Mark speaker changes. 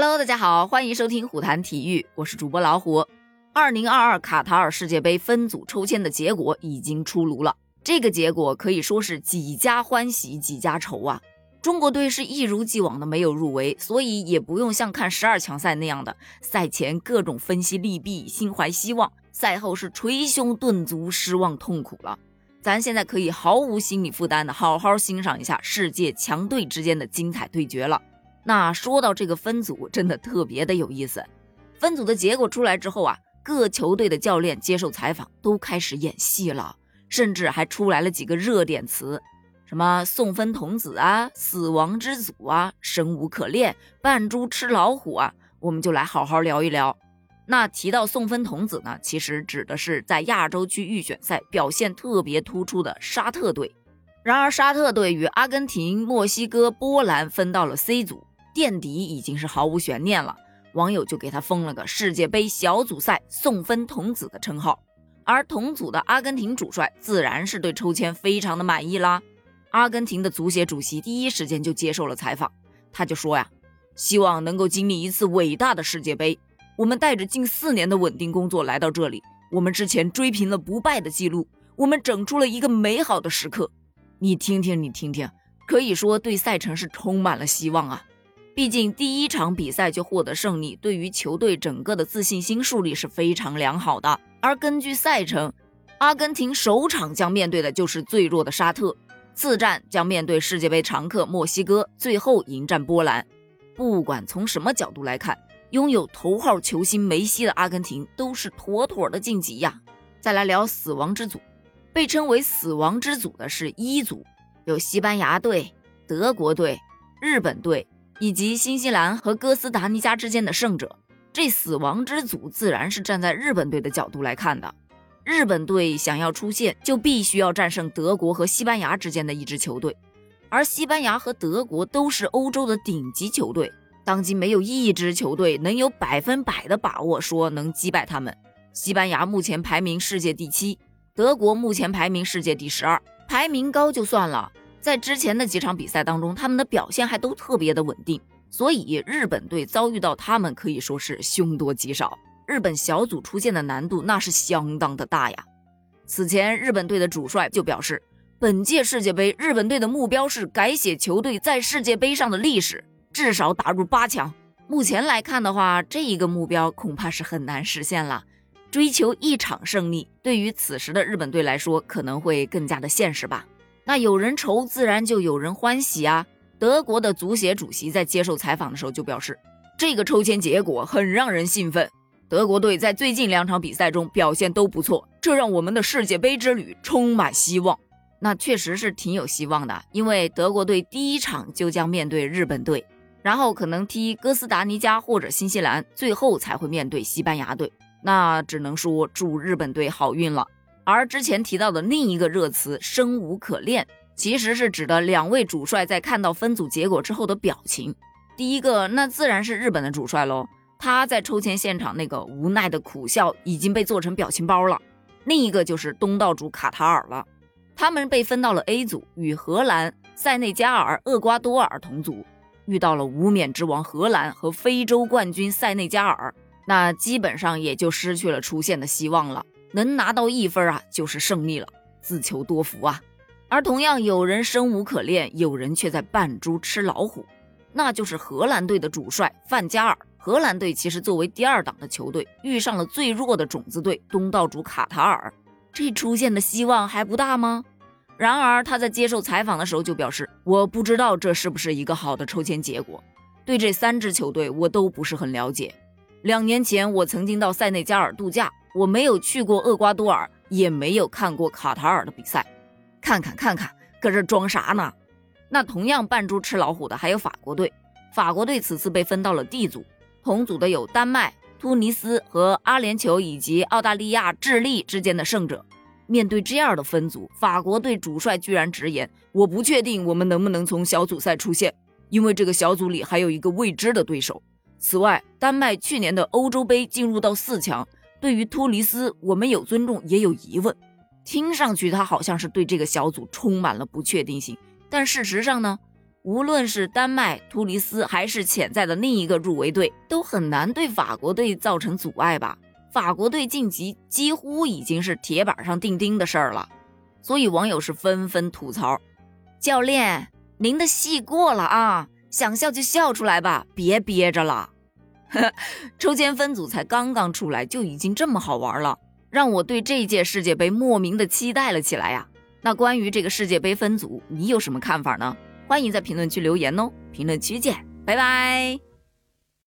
Speaker 1: Hello，大家好，欢迎收听虎谈体育，我是主播老虎。二零二二卡塔尔世界杯分组抽签的结果已经出炉了，这个结果可以说是几家欢喜几家愁啊。中国队是一如既往的没有入围，所以也不用像看十二强赛那样的赛前各种分析利弊，心怀希望，赛后是捶胸顿足，失望痛苦了。咱现在可以毫无心理负担的好好欣赏一下世界强队之间的精彩对决了。那说到这个分组，真的特别的有意思。分组的结果出来之后啊，各球队的教练接受采访都开始演戏了，甚至还出来了几个热点词，什么送分童子啊、死亡之组啊、生无可恋、扮猪吃老虎啊，我们就来好好聊一聊。那提到送分童子呢，其实指的是在亚洲区预选赛表现特别突出的沙特队。然而，沙特队与阿根廷、墨西哥、波兰分到了 C 组。垫底已经是毫无悬念了，网友就给他封了个世界杯小组赛送分童子的称号。而同组的阿根廷主帅自然是对抽签非常的满意啦。阿根廷的足协主席第一时间就接受了采访，他就说呀，希望能够经历一次伟大的世界杯。我们带着近四年的稳定工作来到这里，我们之前追平了不败的记录，我们整出了一个美好的时刻。你听听，你听听，可以说对赛程是充满了希望啊。毕竟第一场比赛就获得胜利，对于球队整个的自信心树立是非常良好的。而根据赛程，阿根廷首场将面对的就是最弱的沙特，次战将面对世界杯常客墨西哥，最后迎战波兰。不管从什么角度来看，拥有头号球星梅西的阿根廷都是妥妥的晋级呀。再来聊死亡之组，被称为死亡之组的是一组，有西班牙队、德国队、日本队。以及新西兰和哥斯达黎加之间的胜者，这死亡之组自然是站在日本队的角度来看的。日本队想要出线，就必须要战胜德国和西班牙之间的一支球队，而西班牙和德国都是欧洲的顶级球队，当今没有一支球队能有百分百的把握说能击败他们。西班牙目前排名世界第七，德国目前排名世界第十二，排名高就算了。在之前的几场比赛当中，他们的表现还都特别的稳定，所以日本队遭遇到他们可以说是凶多吉少。日本小组出线的难度那是相当的大呀。此前日本队的主帅就表示，本届世界杯日本队的目标是改写球队在世界杯上的历史，至少打入八强。目前来看的话，这一个目标恐怕是很难实现了。追求一场胜利，对于此时的日本队来说，可能会更加的现实吧。那有人愁，自然就有人欢喜啊！德国的足协主席在接受采访的时候就表示，这个抽签结果很让人兴奋。德国队在最近两场比赛中表现都不错，这让我们的世界杯之旅充满希望。那确实是挺有希望的，因为德国队第一场就将面对日本队，然后可能踢哥斯达黎加或者新西兰，最后才会面对西班牙队。那只能说祝日本队好运了。而之前提到的另一个热词“生无可恋”，其实是指的两位主帅在看到分组结果之后的表情。第一个，那自然是日本的主帅喽，他在抽签现场那个无奈的苦笑已经被做成表情包了。另一个就是东道主卡塔尔了，他们被分到了 A 组，与荷兰、塞内加尔、厄瓜多尔同组，遇到了无冕之王荷兰和非洲冠军塞内加尔，那基本上也就失去了出线的希望了。能拿到一分啊，就是胜利了，自求多福啊。而同样有人生无可恋，有人却在扮猪吃老虎，那就是荷兰队的主帅范加尔。荷兰队其实作为第二档的球队，遇上了最弱的种子队东道主卡塔尔，这出现的希望还不大吗？然而他在接受采访的时候就表示，我不知道这是不是一个好的抽签结果，对这三支球队我都不是很了解。两年前我曾经到塞内加尔度假。我没有去过厄瓜多尔，也没有看过卡塔尔的比赛，看看看看，搁这装啥呢？那同样扮猪吃老虎的还有法国队，法国队此次被分到了 D 组，同组的有丹麦、突尼斯和阿联酋以及澳大利亚、智利之间的胜者。面对这样的分组，法国队主帅居然直言：“我不确定我们能不能从小组赛出线，因为这个小组里还有一个未知的对手。”此外，丹麦去年的欧洲杯进入到四强。对于突尼斯，我们有尊重，也有疑问。听上去他好像是对这个小组充满了不确定性，但事实上呢，无论是丹麦、突尼斯，还是潜在的另一个入围队，都很难对法国队造成阻碍吧？法国队晋级几乎已经是铁板上钉钉的事儿了。所以网友是纷纷吐槽：“教练，您的戏过了啊，想笑就笑出来吧，别憋着了。” 抽签分组才刚刚出来，就已经这么好玩了，让我对这届世界杯莫名的期待了起来呀！那关于这个世界杯分组，你有什么看法呢？欢迎在评论区留言哦！评论区见，拜拜。